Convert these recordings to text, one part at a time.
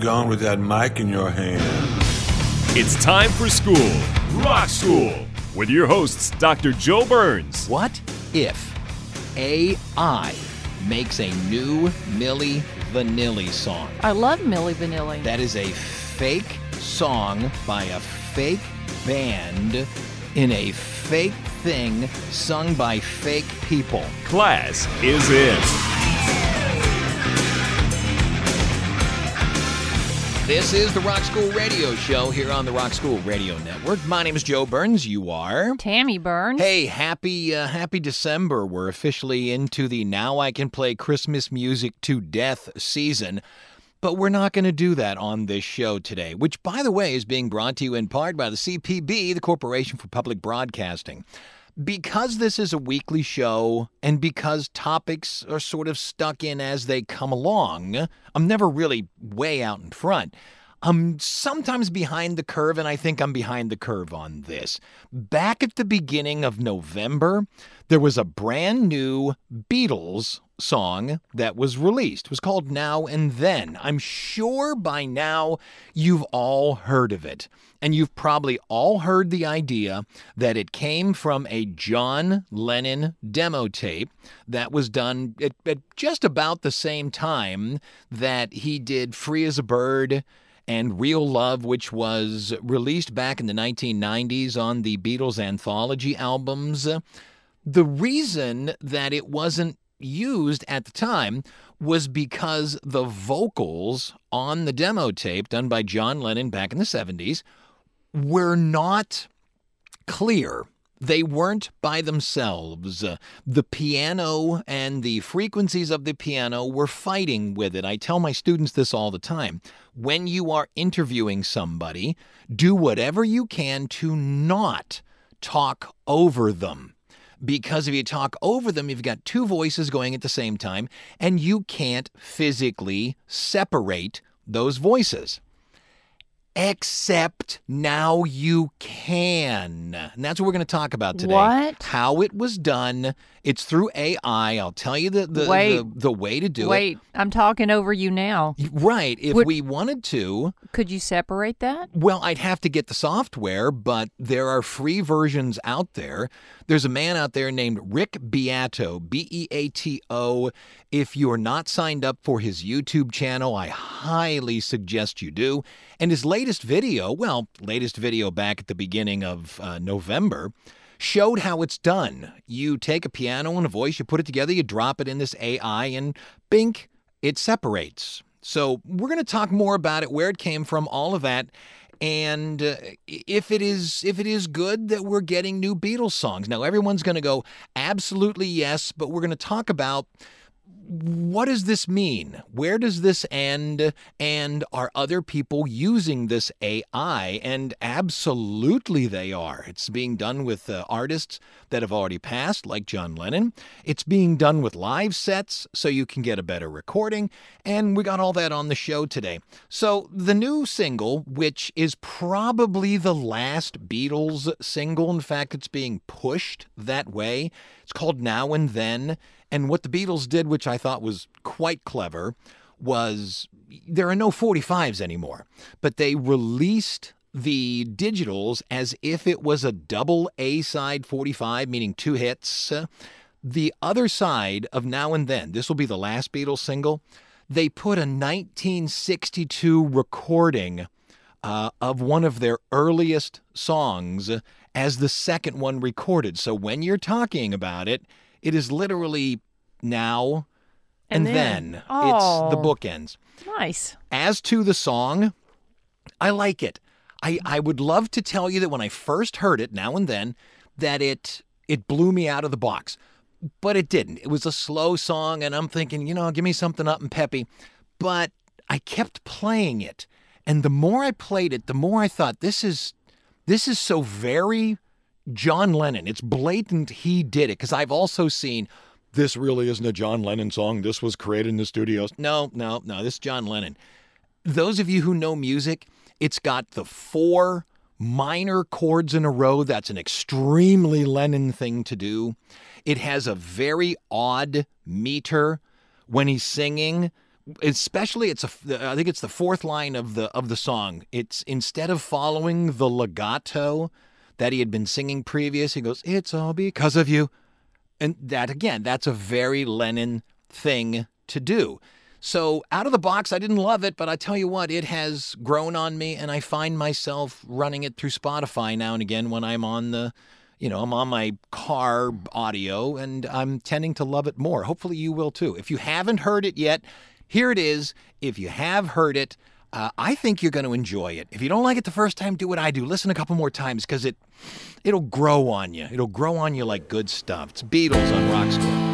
Where you going with that mic in your hand? It's time for school, Rock School, with your hosts, Dr. Joe Burns. What if AI makes a new Milli Vanilli song? I love Milli Vanilli. That is a fake song by a fake band in a fake thing sung by fake people. Class is in. This is the Rock School Radio Show here on the Rock School Radio Network. My name is Joe Burns. You are. Tammy Burns. Hey, happy uh, happy December. We're officially into the Now I Can Play Christmas Music to Death season. But we're not going to do that on this show today, which, by the way, is being brought to you in part by the CPB, the Corporation for Public Broadcasting. Because this is a weekly show and because topics are sort of stuck in as they come along, I'm never really way out in front. I'm sometimes behind the curve, and I think I'm behind the curve on this. Back at the beginning of November, there was a brand new Beatles song that was released. It was called Now and Then. I'm sure by now you've all heard of it. And you've probably all heard the idea that it came from a John Lennon demo tape that was done at, at just about the same time that he did Free as a Bird and Real Love, which was released back in the 1990s on the Beatles anthology albums. The reason that it wasn't used at the time was because the vocals on the demo tape done by John Lennon back in the 70s were not clear. They weren't by themselves. The piano and the frequencies of the piano were fighting with it. I tell my students this all the time. When you are interviewing somebody, do whatever you can to not talk over them because if you talk over them, you've got two voices going at the same time, and you can't physically separate those voices. Except now you can. And that's what we're going to talk about today. What? How it was done. It's through AI. I'll tell you the the, Wait. the, the way to do it. Wait, I'm talking over you now. Right. If Would- we wanted to, Could you separate that? well, I'd have to get the software, but there are free versions out there. There's a man out there named Rick Beato, B E A T O. If you're not signed up for his YouTube channel, I highly suggest you do. And his latest video, well, latest video back at the beginning of uh, November, showed how it's done. You take a piano and a voice, you put it together, you drop it in this AI, and bink, it separates. So we're going to talk more about it, where it came from, all of that, and uh, if it is if it is good that we're getting new Beatles songs. Now everyone's going to go absolutely yes, but we're going to talk about what does this mean? Where does this end? And are other people using this AI? And absolutely they are. It's being done with uh, artists that have already passed, like John Lennon. It's being done with live sets so you can get a better recording. And we got all that on the show today. So the new single, which is probably the last Beatles single, in fact, it's being pushed that way. It's called Now and Then. And what the Beatles did, which I thought was quite clever, was there are no 45s anymore, but they released the digitals as if it was a double A side 45, meaning two hits. The other side of Now and Then, this will be the last Beatles single, they put a 1962 recording uh, of one of their earliest songs as the second one recorded. So when you're talking about it, it is literally now and, And then. then. It's the Oh. bookends. Nice. As to the song, I like it. I, I would love to tell you that when I first heard it, now and then, that it it blew me out of the box. But it didn't. It was a slow song, and I'm thinking, you know, give me something up and peppy. But I kept playing it. And the more I played it, the more I thought, this is this is so very John Lennon. It's blatant he did it. Because I've also seen this really isn't a John Lennon song. This was created in the studios. No, no, no. This is John Lennon. Those of you who know music, it's got the four minor chords in a row. That's an extremely Lennon thing to do. It has a very odd meter when he's singing. Especially, it's a. I think it's the fourth line of the of the song. It's instead of following the legato that he had been singing previous, he goes, "It's all because of you," and that again, that's a very Lennon thing to do. So out of the box, I didn't love it, but I tell you what, it has grown on me, and I find myself running it through Spotify now and again when I'm on the, you know, I'm on my car audio, and I'm tending to love it more. Hopefully, you will too. If you haven't heard it yet, here it is. If you have heard it, uh, I think you're going to enjoy it. If you don't like it the first time, do what I do. Listen a couple more times because it, it'll grow on you. It'll grow on you like good stuff. It's Beatles on Rock School.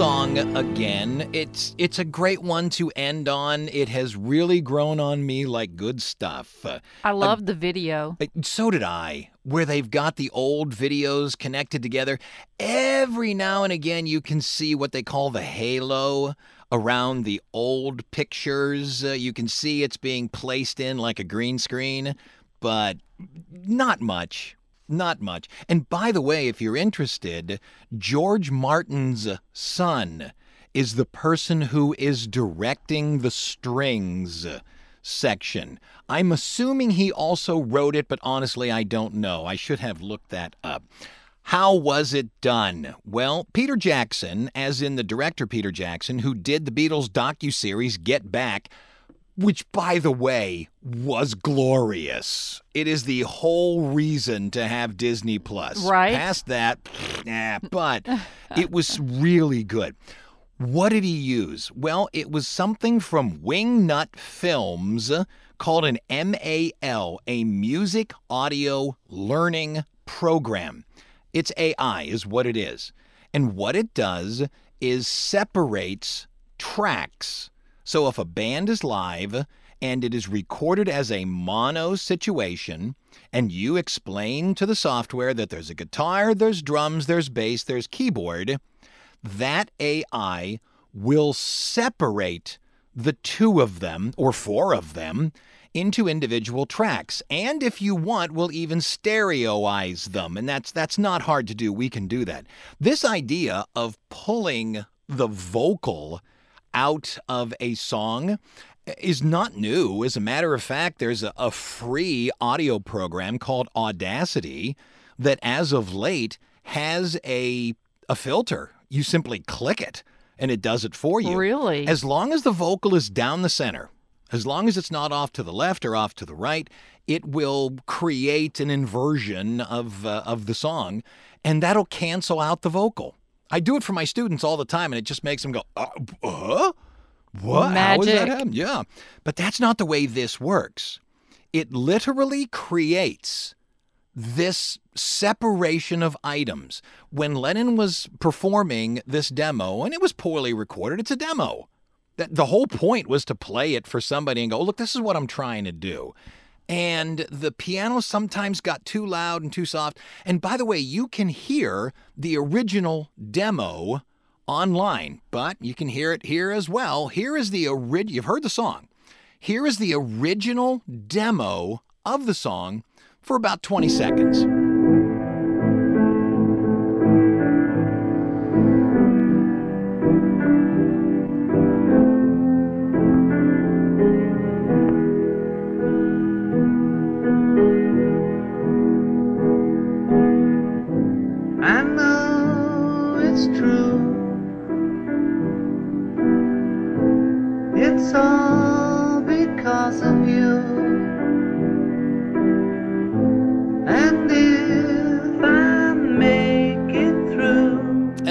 Song again. It's it's a great one to end on. It has really grown on me like good stuff. Uh, I love the video. so did I. Where they've got the old videos connected together. Every now and again, you can see what they call the halo around the old pictures. Uh, you can see it's being placed in like a green screen, but not much. Not much. And by the way, if you're interested, George Martin's son is the person who is directing the strings section. I'm assuming he also wrote it, but honestly, I don't know. I should have looked that up. How was it done? Well, Peter Jackson, as in the director Peter Jackson, who did the Beatles docuseries Get Back, which, by the way, was glorious. It is the whole reason to have Disney Plus. Right. Past that, nah, but it was really good. What did he use? Well, it was something from Wingnut Films called an MAL, a music audio learning program. It's AI, is what it is. And what it does is separates tracks. So if a band is live and it is recorded as a mono situation, and you explain to the software that there's a guitar, there's drums, there's bass, there's keyboard, that AI will separate the two of them or four of them into individual tracks. And if you want, we'll even stereoize them. And that's that's not hard to do. We can do that. This idea of pulling the vocal out of a song is not new. As a matter of fact, there's a, a free audio program called Audacity that as of late has a a filter. You simply click it and it does it for you. Really? As long as the vocal is down the center, as long as it's not off to the left or off to the right, it will create an inversion of uh, of the song and that'll cancel out the vocal. I do it for my students all the time and it just makes them go, uh, uh? What? How is that happen? Yeah. But that's not the way this works. It literally creates this separation of items. When Lennon was performing this demo, and it was poorly recorded, it's a demo. That the whole point was to play it for somebody and go, look, this is what I'm trying to do. And the piano sometimes got too loud and too soft. And by the way, you can hear the original demo online, but you can hear it here as well. Here is the original, you've heard the song. Here is the original demo of the song for about 20 seconds.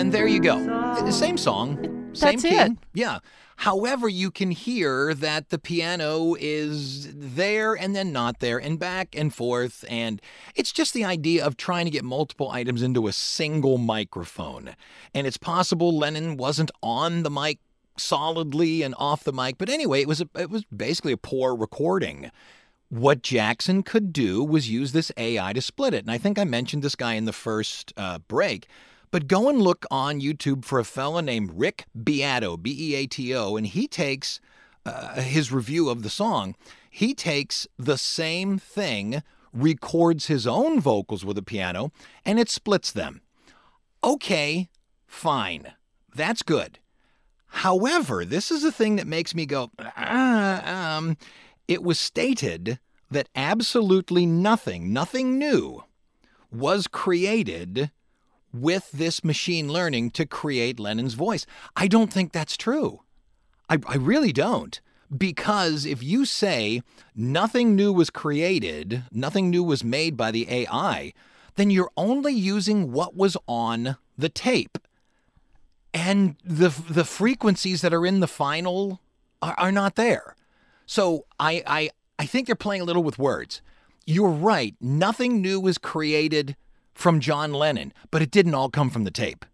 And there you go. Same song, same That's key. it. Yeah. However, you can hear that the piano is there and then not there and back and forth. And it's just the idea of trying to get multiple items into a single microphone. And it's possible Lennon wasn't on the mic solidly and off the mic. But anyway, it was a, it was basically a poor recording. What Jackson could do was use this AI to split it. And I think I mentioned this guy in the first uh, break. But go and look on YouTube for a fella named Rick Beato, B E A T O, and he takes uh, his review of the song. He takes the same thing, records his own vocals with a piano, and it splits them. Okay, fine. That's good. However, this is a thing that makes me go, ah, um, it was stated that absolutely nothing, nothing new was created with this machine learning to create Lennon's voice. I don't think that's true. I, I really don't. Because if you say nothing new was created, nothing new was made by the AI, then you're only using what was on the tape. And the, the frequencies that are in the final are, are not there. So I, I, I think they're playing a little with words. You're right. Nothing new was created from John Lennon, but it didn't all come from the tape.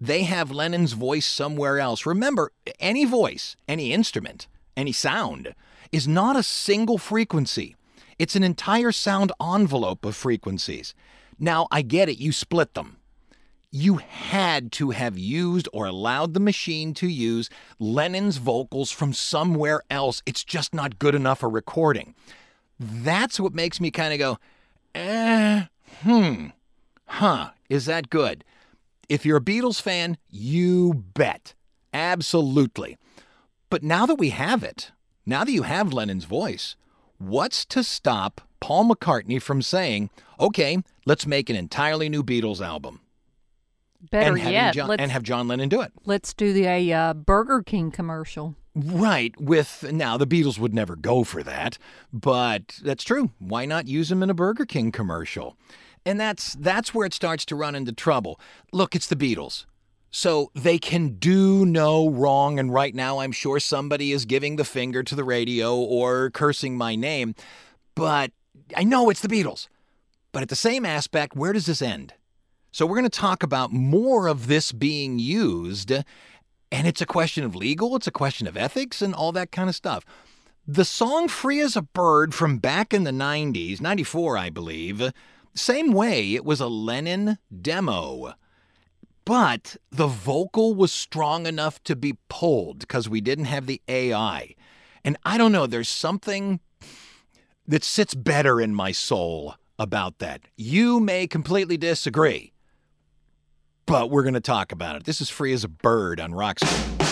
They have Lennon's voice somewhere else. Remember, any voice, any instrument, any sound is not a single frequency. It's an entire sound envelope of frequencies. Now, I get it, you split them. You had to have used or allowed the machine to use Lennon's vocals from somewhere else. It's just not good enough a recording. That's what makes me kind of go, eh, hmm, huh, is that good? If you're a Beatles fan, you bet. Absolutely. But now that we have it, now that you have Lennon's voice, what's to stop Paul McCartney from saying, okay, let's make an entirely new Beatles album? Better and, yet, John, and have John Lennon do it. let's do the a uh, Burger King commercial. Right. With now, the Beatles would never go for that, but that's true. Why not use them in a Burger King commercial? And that's that's where it starts to run into trouble. Look, it's the Beatles. So they can do no wrong. And right now, I'm sure somebody is giving the finger to the radio or cursing my name. But I know it's the Beatles. But at the same aspect, where does this end? So we're going to talk about more of this being used. And it's a question of legal, it's a question of ethics, and all that kind of stuff. The song Free as a Bird from back in the 90s, 94, I believe, same way, it was a Lennon demo. But the vocal was strong enough to be pulled because we didn't have the AI. And I don't know, there's something that sits better in my soul about that. You may completely disagree, but we're going to talk about it. This is Free as a Bird on Rockstar.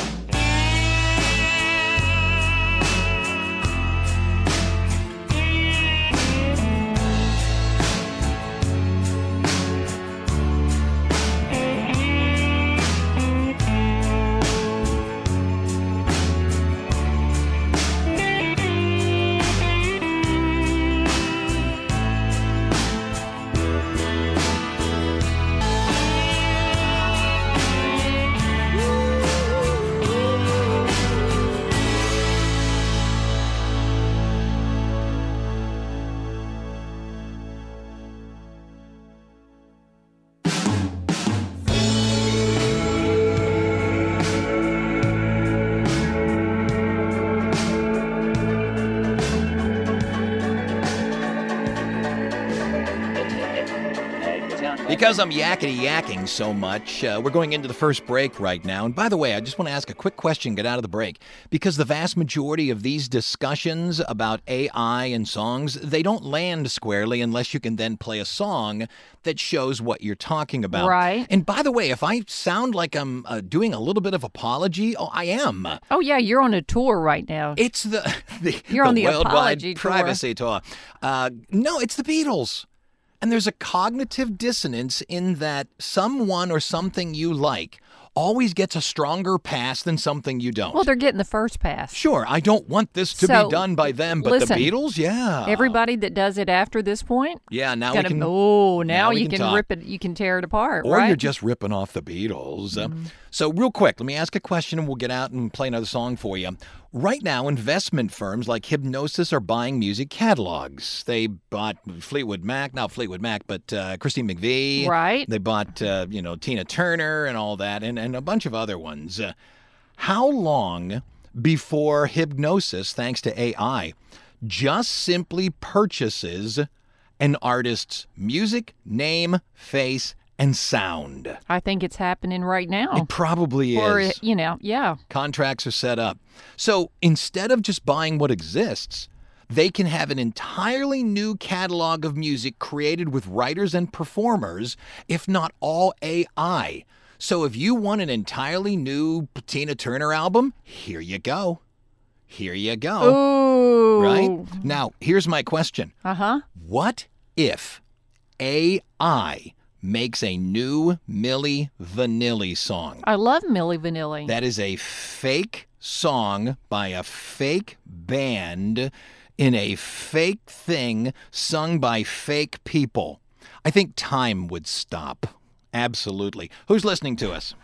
Because I'm yakety yakking so much, uh, we're going into the first break right now. And by the way, I just want to ask a quick question, get out of the break, because the vast majority of these discussions about AI and songs, they don't land squarely unless you can then play a song that shows what you're talking about. Right. And by the way, if I sound like I'm uh, doing a little bit of apology, oh, I am. Oh yeah, you're on a tour right now. It's the, the You're on the worldwide apology tour. privacy tour. Uh, no, it's the Beatles. And there's a cognitive dissonance in that someone or something you like always gets a stronger pass than something you don't. well, they're getting the first pass. sure, I don't want this to So, be done by them, but listen, the Beatles, yeah. Everybody that does it after this point, yeah, now gonna, we can. oh, now, now you can can, rip it. You can tear it apart, or right? you're just ripping off the Beatles. Uh, Mm-hmm. So, real quick, let me ask a question and we'll get out and play another song for you. Right now, investment firms like Hipgnosis are buying music catalogs. They bought Fleetwood Mac, not Fleetwood Mac, but uh, Christine McVie. Right. They bought, uh, you know, Tina Turner and all that, and, and a bunch of other ones. Uh, how long before Hipgnosis, thanks to AI, just simply purchases an artist's music, name, face, and sound? I think it's happening right now. It probably or is. you know, yeah. Contracts are set up. So instead of just buying what exists, they can have an entirely new catalog of music created with writers and performers, if not all AI. So if you want an entirely new Tina Turner album, here you go. Here you go. Ooh. Right? Now, here's my question. Uh huh. What if AI makes a new Milli Vanilli song? I love Milli Vanilli. That is a fake song by a fake band in a fake thing sung by fake people. I think time would stop. Absolutely. Who's listening to us?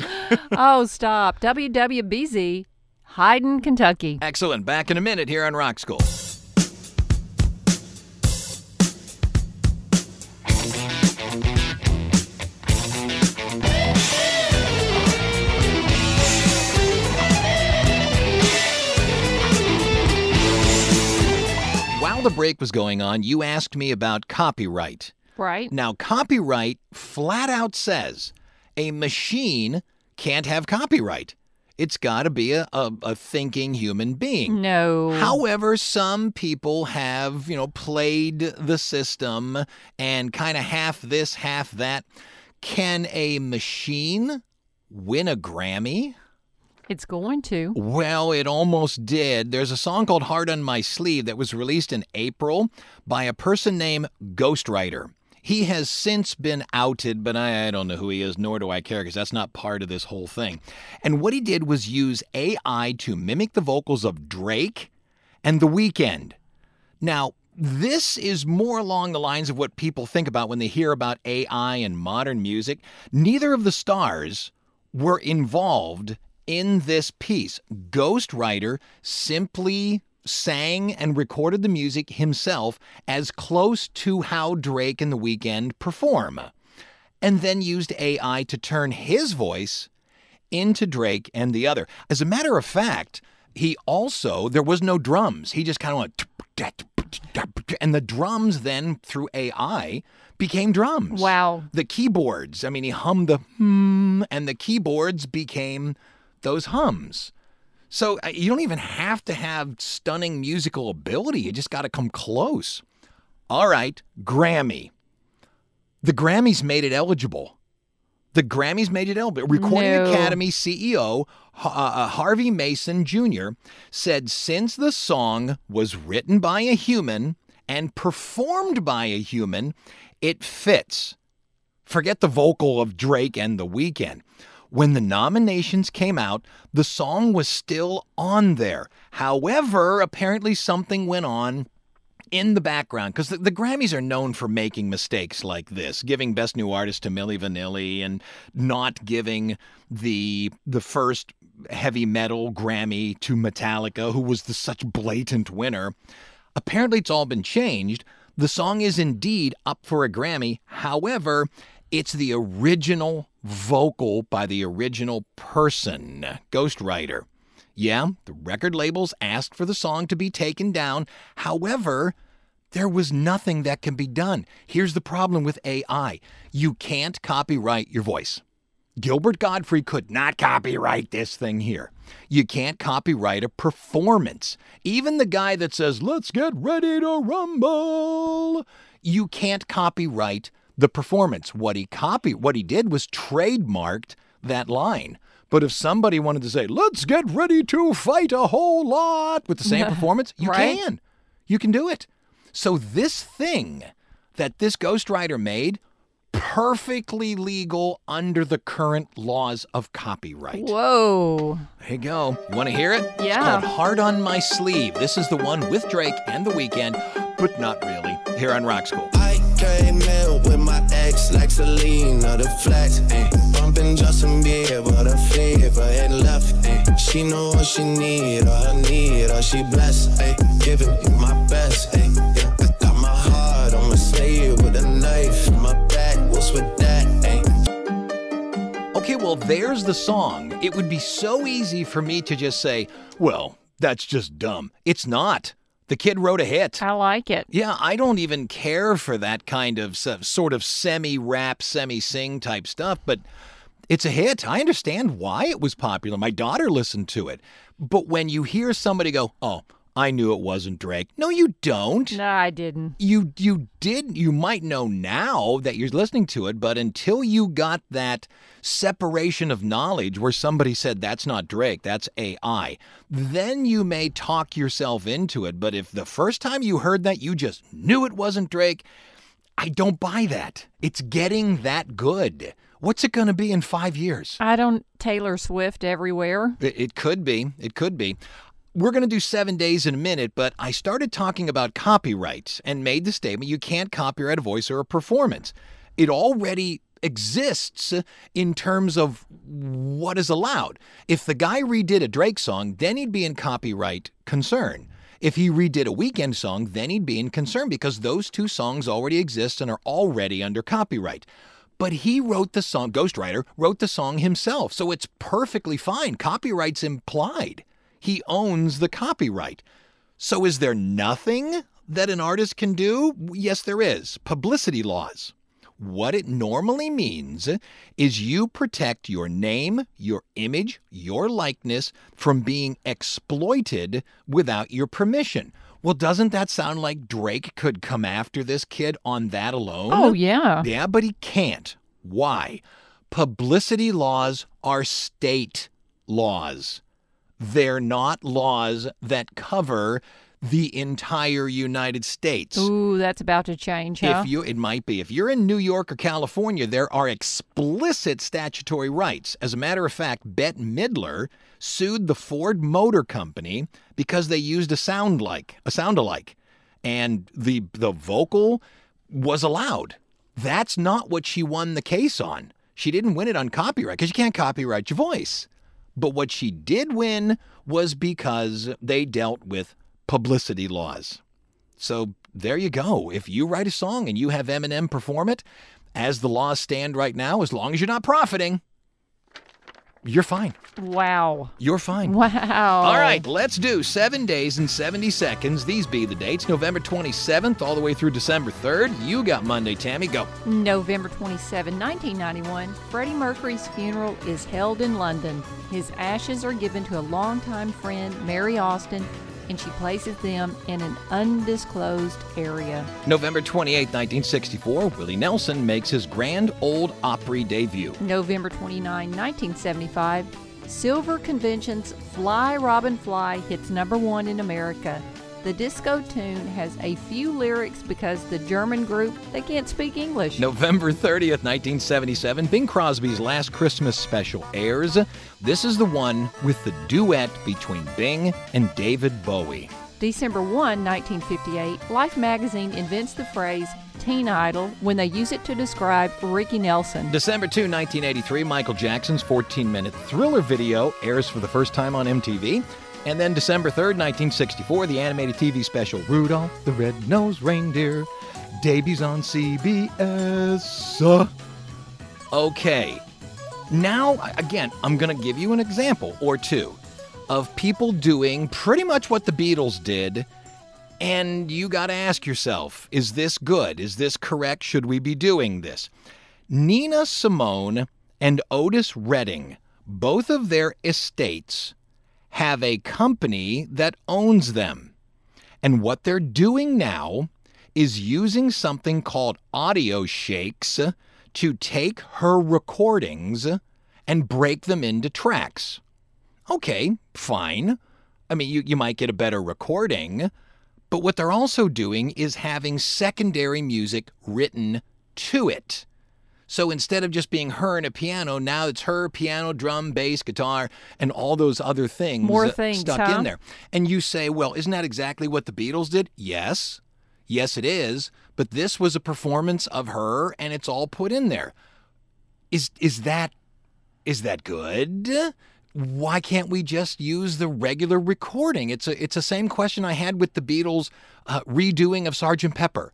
oh, stop. WWBZ, Hyden, Kentucky. Excellent. Back in a minute here on Rock School. The break was going on, you asked me about copyright. Right. Now, copyright flat out says a machine can't have copyright. It's got to be a, a, a thinking human being. No. However, some people have, you know, played the system and kind of half this, half that. Can a machine win a Grammy? It's going to. Well, it almost did. There's a song called Heart on My Sleeve that was released in April by a person named Ghostwriter. He has since been outed, but I, I don't know who he is, nor do I care because that's not part of this whole thing. And what he did was use AI to mimic the vocals of Drake and The Weeknd. Now, this is more along the lines of what people think about when they hear about AI and modern music. Neither of the stars were involved in this piece. Ghostwriter simply sang and recorded the music himself as close to how Drake and The Weeknd perform, and then used AI to turn his voice into Drake and the other. As a matter of fact, he also, there was no drums. He just kind of went, and the drums then through AI became drums. Wow. The keyboards, I mean, he hummed the hmm, and the keyboards became those hums. So uh, you don't even have to have stunning musical ability. You just got to come close. All right, Grammy. The Grammys made it eligible. The Grammys made it eligible. Recording No. Academy CEO uh, Harvey Mason Jr. said since the song was written by a human and performed by a human, it fits. Forget the vocal of Drake and The Weeknd. When the nominations came out, the song was still on there. However, apparently something went on in the background because the, the Grammys are known for making mistakes like this, giving Best New Artist to Milli Vanilli and not giving the the first heavy metal Grammy to Metallica, who was the such blatant winner. Apparently, it's all been changed. The song is indeed up for a Grammy. However, it's the original vocal by the original person, Ghostwriter. Yeah, the record labels asked for the song to be taken down. However, There was nothing that can be done. Here's the problem with AI you can't copyright your voice. Gilbert Gottfried could not copyright this thing here. You can't copyright a performance. Even the guy that says, let's get ready to rumble, you can't copyright the performance. What he copied, what he did was trademarked that line. But if somebody wanted to say, let's get ready to fight a whole lot with the same performance, you Right. can. You can do it. So this thing that this ghostwriter made perfectly legal under the current laws of copyright. Whoa. There you go. You want to hear it? Yeah. It's called Heart on My Sleeve. This is the one with Drake and The Weeknd, but not really. Here on Rock School. With my ex, like Selena, the flex, eh. ayy. Bumping Justin Bieber, and left, ayy. She know what she need, I need, she blessed, ayy. Giving you my best, ayy. Yeah, I got my heart on my sleeve with a knife in my back. What's with that? Okay, well, there's the song. It would be so easy for me to just say, well, that's just dumb. It's not. The kid wrote a hit. I like it. Yeah, I don't even care for that kind of sort of semi rap, semi sing type stuff, but it's a hit. I understand why it was popular. My daughter listened to it. But when you hear somebody go, oh, I knew it wasn't Drake. No, you don't. No, I didn't. You you did you might know now that you're listening to it, but until you got that separation of knowledge where somebody said that's not Drake, that's AI, then you may talk yourself into it. But if the first time you heard that you just knew it wasn't Drake, I don't buy that. It's getting that good. What's it going to be in 5 years? I don't Taylor Swift everywhere. It, it could be. It could be. We're going to do seven days in a minute, but I started talking about copyrights and made the statement you can't copyright a voice or a performance. It already exists in terms of what is allowed. If the guy redid a Drake song, then he'd be in copyright concern. If he redid a Weeknd song, then he'd be in concern because those two songs already exist and are already under copyright. But he wrote the song, Ghostwriter wrote the song himself, so it's perfectly fine. Copyright's implied. He owns the copyright. So is there nothing that an artist can do? Yes, there is. Publicity laws. What it normally means is you protect your name, your image, your likeness from being exploited without your permission. Well, doesn't that sound like Drake could come after this kid on that alone? Oh, yeah. Yeah, but he can't. Why? Publicity laws are state laws. They're not laws that cover the entire United States. Ooh, that's about to change, huh? If you, it might be. If you're in New York or California, there are explicit statutory rights. As a matter of fact, Bette Midler sued the Ford Motor Company because they used a sound like a sound alike, and the the vocal was allowed. That's not what she won the case on. She didn't win it on copyright because you can't copyright your voice. But what she did win was because they dealt with publicity laws. So there you go. If you write a song and you have Eminem perform it, as the laws stand right now, as long as you're not profiting, you're fine. wow. You're fine. Wow. All right, let's do seven days and 70 seconds. These be the dates November 27th all the way through December 3rd. You got Monday, Tammy. Go. November 27, 1991, Freddie Mercury's funeral is held in London. His ashes are given to a longtime friend, Mary Austin, and she places them in an undisclosed area. November 28, 1964, Willie Nelson makes his Grand Ole Opry debut. November 29, 1975, Silver Convention's Fly Robin Fly hits number one in America. The disco tune has a few lyrics because the German group, they can't speak English. November 30th, 1977, Bing Crosby's Last Christmas special airs. This is the one with the duet between Bing and David Bowie. December 1, 1958, Life magazine invents the phrase teen idol when they use it to describe Ricky Nelson. December 2, 1983, Michael Jackson's 14 minute thriller video airs for the first time on MTV. And then December 3rd, 1964, the animated TV special Rudolph the Red-Nosed Reindeer debuts on CBS. Okay. Now, again, I'm going to give you an example or two of people doing pretty much what the Beatles did And you got to ask yourself is this good? Is this correct? Should we be doing this? Nina Simone and Otis Redding, both of their estates have a company that owns them. And what they're doing now is using something called audio shakes to take her recordings and break them into tracks. Okay, fine. I mean, you, you might get a better recording, but what they're also doing is having secondary music written to it. So instead of just being her and a piano, now it's her piano, drum, bass, guitar, and all those other things, More things, stuck huh? in there. And you say, well, isn't that exactly what the Beatles did? Yes. Yes, it is. But this was a performance of her, and it's all put in there. Is is that is that good? Why can't we just use the regular recording? It's a it's the same question I had with the Beatles uh, redoing of Sgt. Pepper.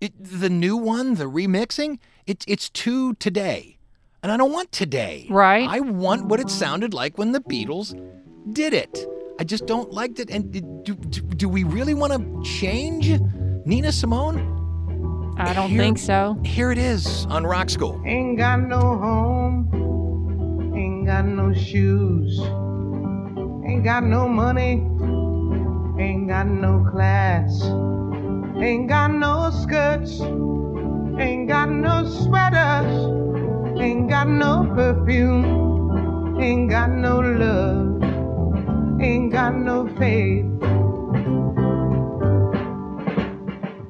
It, the new one, the remixing, it's it's too today, and I don't want today. Right. I want what it sounded like when the Beatles did it. I just don't like it. And do, do, do we really want to change Nina Simone? I don't Here- think so. Here it is on Rock School. Ain't got no home, ain't got no shoes, ain't got no money, ain't got no class, ain't got no skirts, ain't got no sweaters, ain't got no perfume, ain't got no love, ain't got no faith.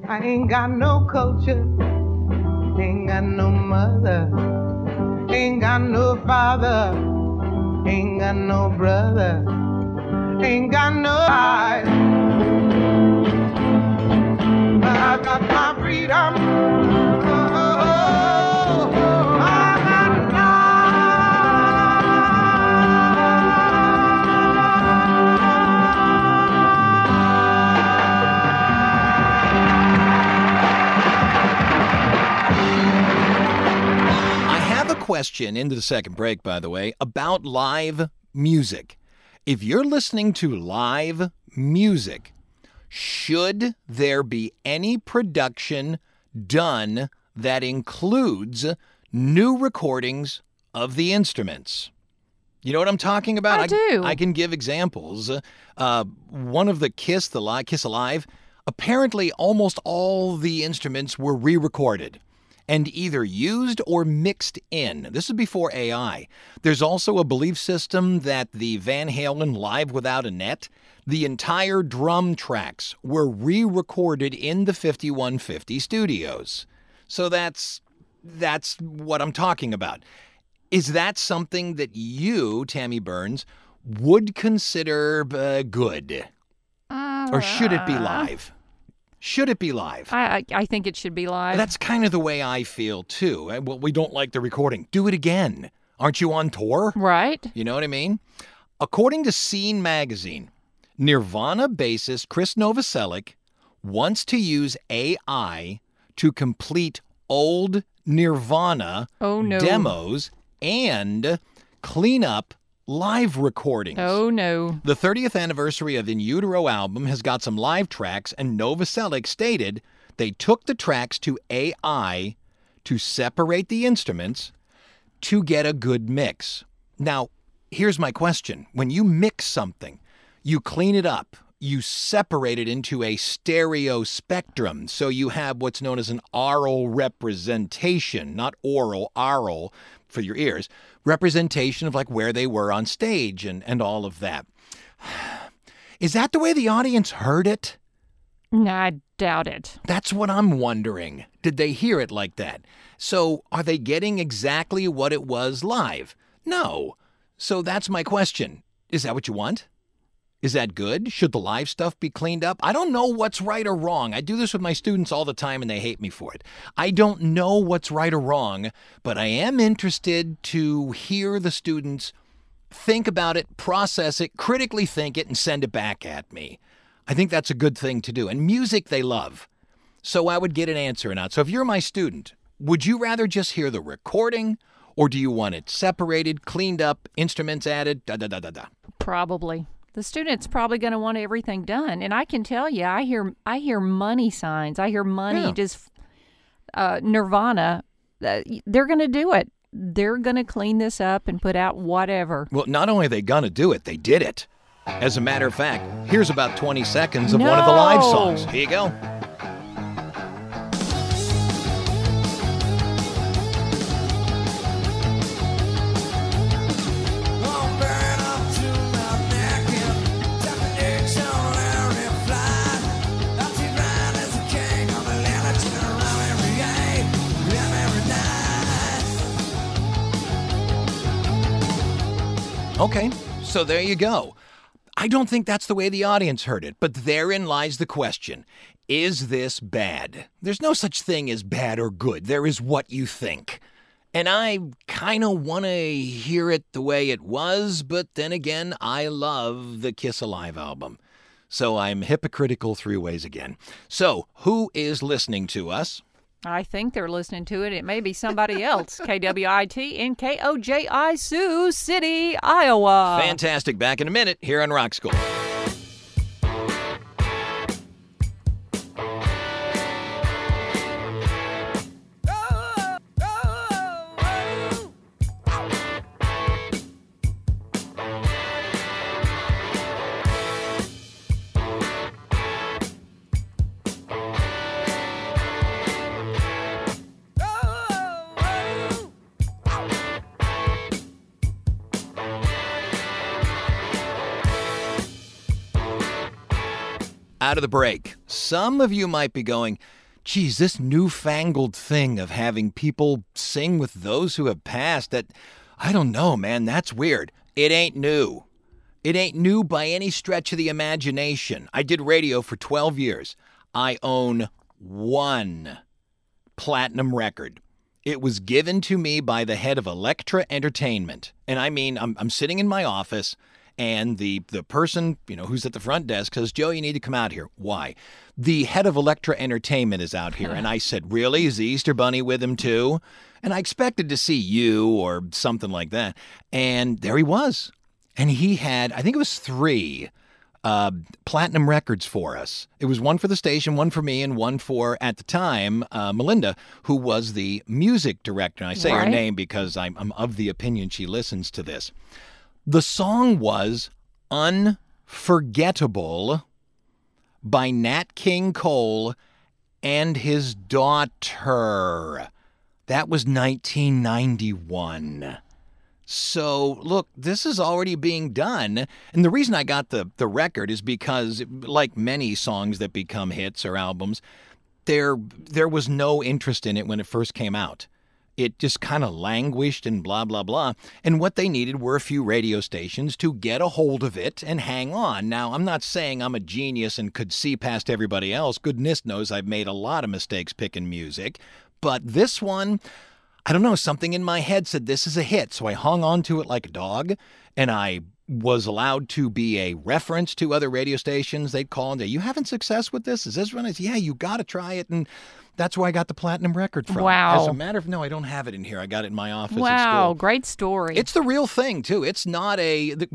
I ain't got no culture. Ain't got no mother, ain't got no father, ain't got no brother, ain't got no eyes. Got my freedom. I have a question into the second break, by the way, about live music. If you're listening to live music, should there be any production done that includes new recordings of the instruments? You know what I'm talking about? I do. I can give examples. Uh, one of the Kiss, the Li- Kiss Alive, apparently almost all the instruments were re-recorded and either used or mixed in. This is before AI. There's also a belief system that the Van Halen Live Without a Net, the entire drum tracks were re-recorded in the 5150 studios. So that's that's what I'm talking about. Is that something that you, Tammy Burns, would consider uh, good? Or should it be live? Should it be live? I, I think it should be live. That's kind of the way I feel too. Well, we don't like the recording. Do it again. Aren't you on tour? right. You know what I mean? According to Scene magazine, Nirvana bassist Chris Novoselic wants to use AI to complete old Nirvana Oh no. demos and clean up live recordings. Oh no. The 30th anniversary of In Utero album has got some live tracks, and Novoselic stated they took the tracks to AI to separate the instruments to get a good mix. Now, here's my question when you mix something, you clean it up. You separate it into a stereo spectrum. So you have what's known as an aural representation, not oral, aural for your ears, representation of like where they were on stage and, and all of that. Is that the way the audience heard it? No, I doubt it. That's what I'm wondering. Did they hear it like that? So, are they getting exactly what it was live? No. So, that's my question. Is that what you want? Is that good? Should the live stuff be cleaned up? I don't know what's right or wrong. I do this with my students all the time and they hate me for it. I don't know what's right or wrong, but I am interested to hear the students think about it, process it, critically think it, and send it back at me. I think that's a good thing to do. And music they love. So I would get an answer or not. So if you're my student, would you rather just hear the recording or do you want it separated, cleaned up, instruments added, da da da da da? Probably the student's probably going to want everything done. And I can tell you, I hear I hear money signs. I hear money Yeah. just uh, Nirvana. Uh, they're going to do it. They're going to clean this up and put out whatever. Well, not only are they going to do it, they did it. As a matter of fact, here's about 20 seconds of one of the live songs. Here you go. Okay, so there you go. I don't think that's the way the audience heard it, but therein lies the question Is this bad? There's no such thing as bad or good, there is what you think. And I kind of want to hear it the way it was, but then again, I love the Kiss Alive album. So I'm hypocritical three ways again. So, who is listening to us? I think they're listening to it. It may be somebody else. KWIT and KOJI Sioux City, Iowa. Fantastic. Back in a minute here on Rock School. Out of the break, some of you might be going, geez, this newfangled thing of having people sing with those who have passed, that, I don't know, man, that's weird. It ain't new. It ain't new by any stretch of the imagination. I did radio for 12 years. I own one platinum record. It was given to me by the head of Elektra Entertainment. And I mean, I'm, I'm sitting in my office, and the, the person, you know, who's at the front desk says, Joe, you need to come out here. Why? The head of Elektra Entertainment is out here. and I said, Really? Is the Easter Bunny with him too? And I expected to see you or something like that. And there he was. And he had, I think it was three uh, platinum records for us. It was one for the station, one for me, and one for, at the time, uh, Melinda, who was the music director. And I say her name because I'm, I'm of the opinion she listens to this. The song was Unforgettable by Nat King Cole and his daughter. That was 1991. So, look, this is already being done. And the reason I got the, the record is because, like many songs that become hits or albums, there, there was no interest in it when it first came out. It just kind of languished and blah, blah, blah. And what they needed were a few radio stations to get a hold of it and hang on. Now, I'm not saying I'm a genius and could see past everybody else. Goodness knows I've made a lot of mistakes picking music. But this one, I don't know, something in my head said this is a hit. So I hung on to it like a dog and I was allowed to be a reference to other radio stations. They'd call and say, You having success with this? Is this one? I said, Yeah, you got to try it. And that's where I got the platinum record from. Wow. As a matter of no, I don't have it in here. I got it in my office Wow, great story. It's the real thing too. It's not a the,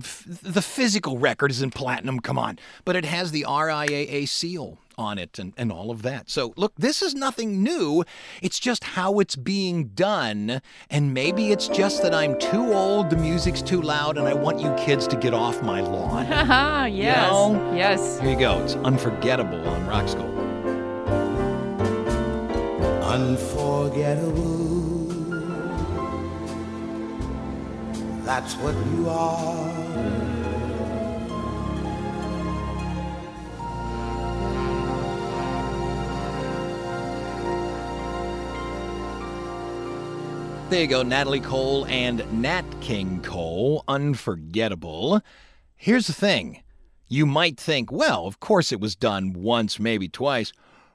the physical record is in platinum. Come on, but it has the RIAA seal on it and, and all of that. So look, this is nothing new. It's just how it's being done, and maybe it's just that I'm too old. The music's too loud, and I want you kids to get off my lawn. Yes. know? Yes. Here you go. It's unforgettable on Rock School. Unforgettable. That's what you are. There you go, Natalie Cole and Nat King Cole, unforgettable. Here's the thing. You might think, well, of course it was done once, maybe twice.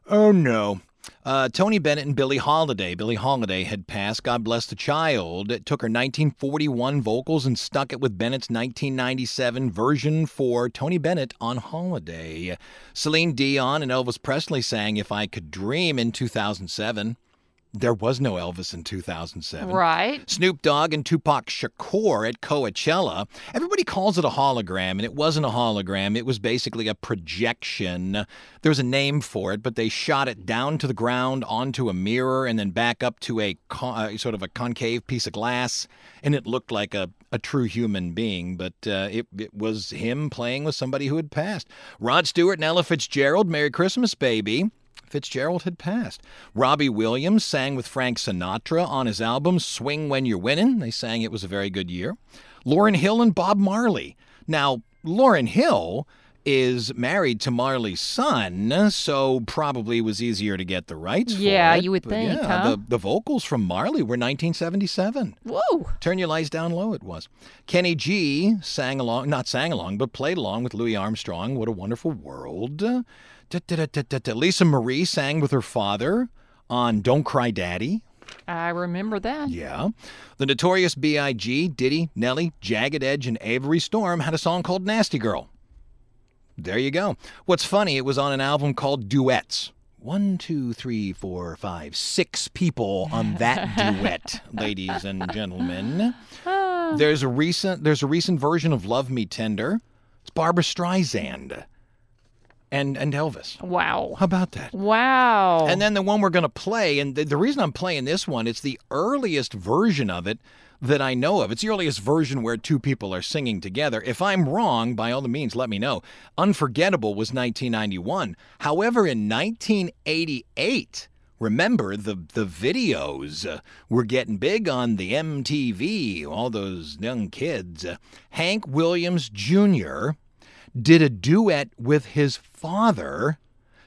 Oh no. Uh, Tony Bennett and Billie Holiday. Billie Holiday had passed, God bless the child. It took her 1941 vocals and stuck it with Bennett's 1997 version for Tony Bennett on Holiday. Celine Dion and Elvis Presley sang If I Could Dream in 2007. There was no Elvis in 2007. Right. Snoop Dogg and Tupac Shakur at Coachella. Everybody calls it a hologram, and it wasn't a hologram. It was basically a projection. There was a name for it, but they shot it down to the ground onto a mirror and then back up to a con- uh, sort of a concave piece of glass, and it looked like a, a true human being, but uh, it, it was him playing with somebody who had passed. Rod Stewart and Ella Fitzgerald, Merry Christmas, baby. Fitzgerald had passed. Robbie Williams sang with Frank Sinatra on his album Swing When You're Winning. They sang it was a very good year. Lauryn Hill and Bob Marley. Now, Lauryn Hill is married to Marley's son, so probably was easier to get the rights for Yeah, it. you would think, yeah, huh? the, the vocals from Marley were 1977. Whoa. Turn Your Lights Down Low, it was. Kenny G sang along, not sang along, but played along with Louis Armstrong. What a Wonderful World. Lisa Marie sang with her father on Don't Cry Daddy. I remember that. Yeah. The Notorious B.I.G., Diddy, Nelly, Jagged Edge, and Avery Storm had a song called Nasty Girl. There you go. What's funny, it was on an album called Duets. One, two, three, four, five, six people on that duet, ladies and gentlemen. Ah. There's a recent there's a recent version of Love Me Tender. It's Barbra Streisand and and Elvis. Wow. How about that? Wow. And then the one we're going to play, and the, the reason I'm playing this one, it's the earliest version of it that I know of. It's the earliest version where two people are singing together. If I'm wrong, by all the means, let me know. Unforgettable was 1991. However, in 1988, remember the the videos uh, were getting big on the MTV. All those young kids. Uh, Hank Williams Jr. did a duet with his father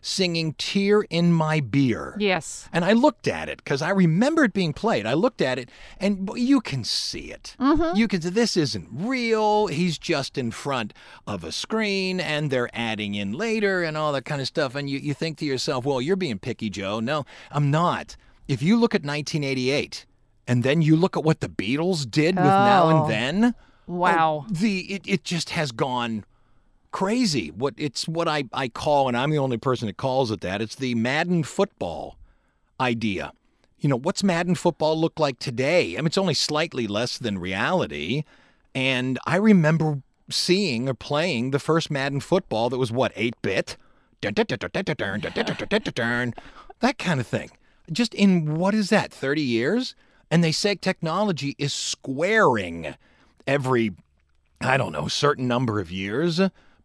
singing Tear in My Beer. yes. And I looked at it because I remember it being played. I looked at it, and you can see it. Mm-hmm. You can. This isn't real. He's just in front of a screen, and they're adding in later and all that kind of stuff. And you, you think to yourself, "Well, you're being picky, Joe." No, I'm not. If you look at 1988, and then you look at what the Beatles did with Now Oh. and Then, oh, Wow. the it, it just has gone crazy. What it's what I, I call, and I'm the only person that calls it that. It's the Madden football idea. You know, what's Madden football look like today? I mean, it's only slightly less than reality. And I remember seeing or playing the first Madden football that was what, 8 bit? That kind of thing. Just in what is that, 30 years? And they say technology is squaring every I don't know, certain number of years.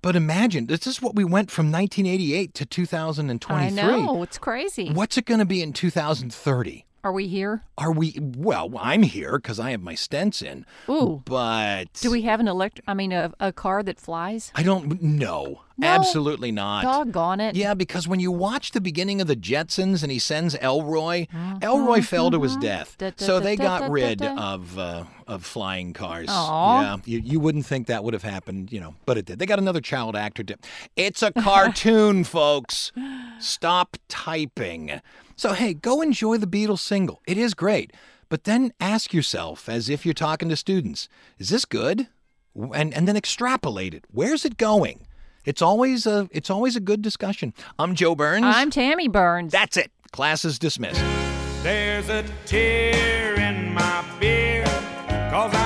But imagine, this is what we went from 1988 to 2023. I know. It's crazy. What's it going to be in 2030? Are we here? Are we, well, I'm here because I have my stents in. Ooh. But Do we have an elect? I mean, a, a car that flies? I don't know. No. Absolutely not. Doggone it. Yeah, because when you watch the beginning of the Jetsons and he sends Elroy, Elroy fell to his death. Mm-hmm. Da, da, So they da, got rid of uh, of flying cars. Aw. Yeah, you, you wouldn't think that would have happened, you know, but it did. They got another child actor. To, it's a cartoon, folks. Stop typing. So hey, go enjoy the Beatles single. It is great, but then ask yourself, as if you're talking to students, is this good? And and then extrapolate it. Where's it going? It's always a it's always a good discussion. I'm Joe Burns. I'm Tammy Burns. That's it. Class is dismissed. There's a tear in my beer, cause I'm crying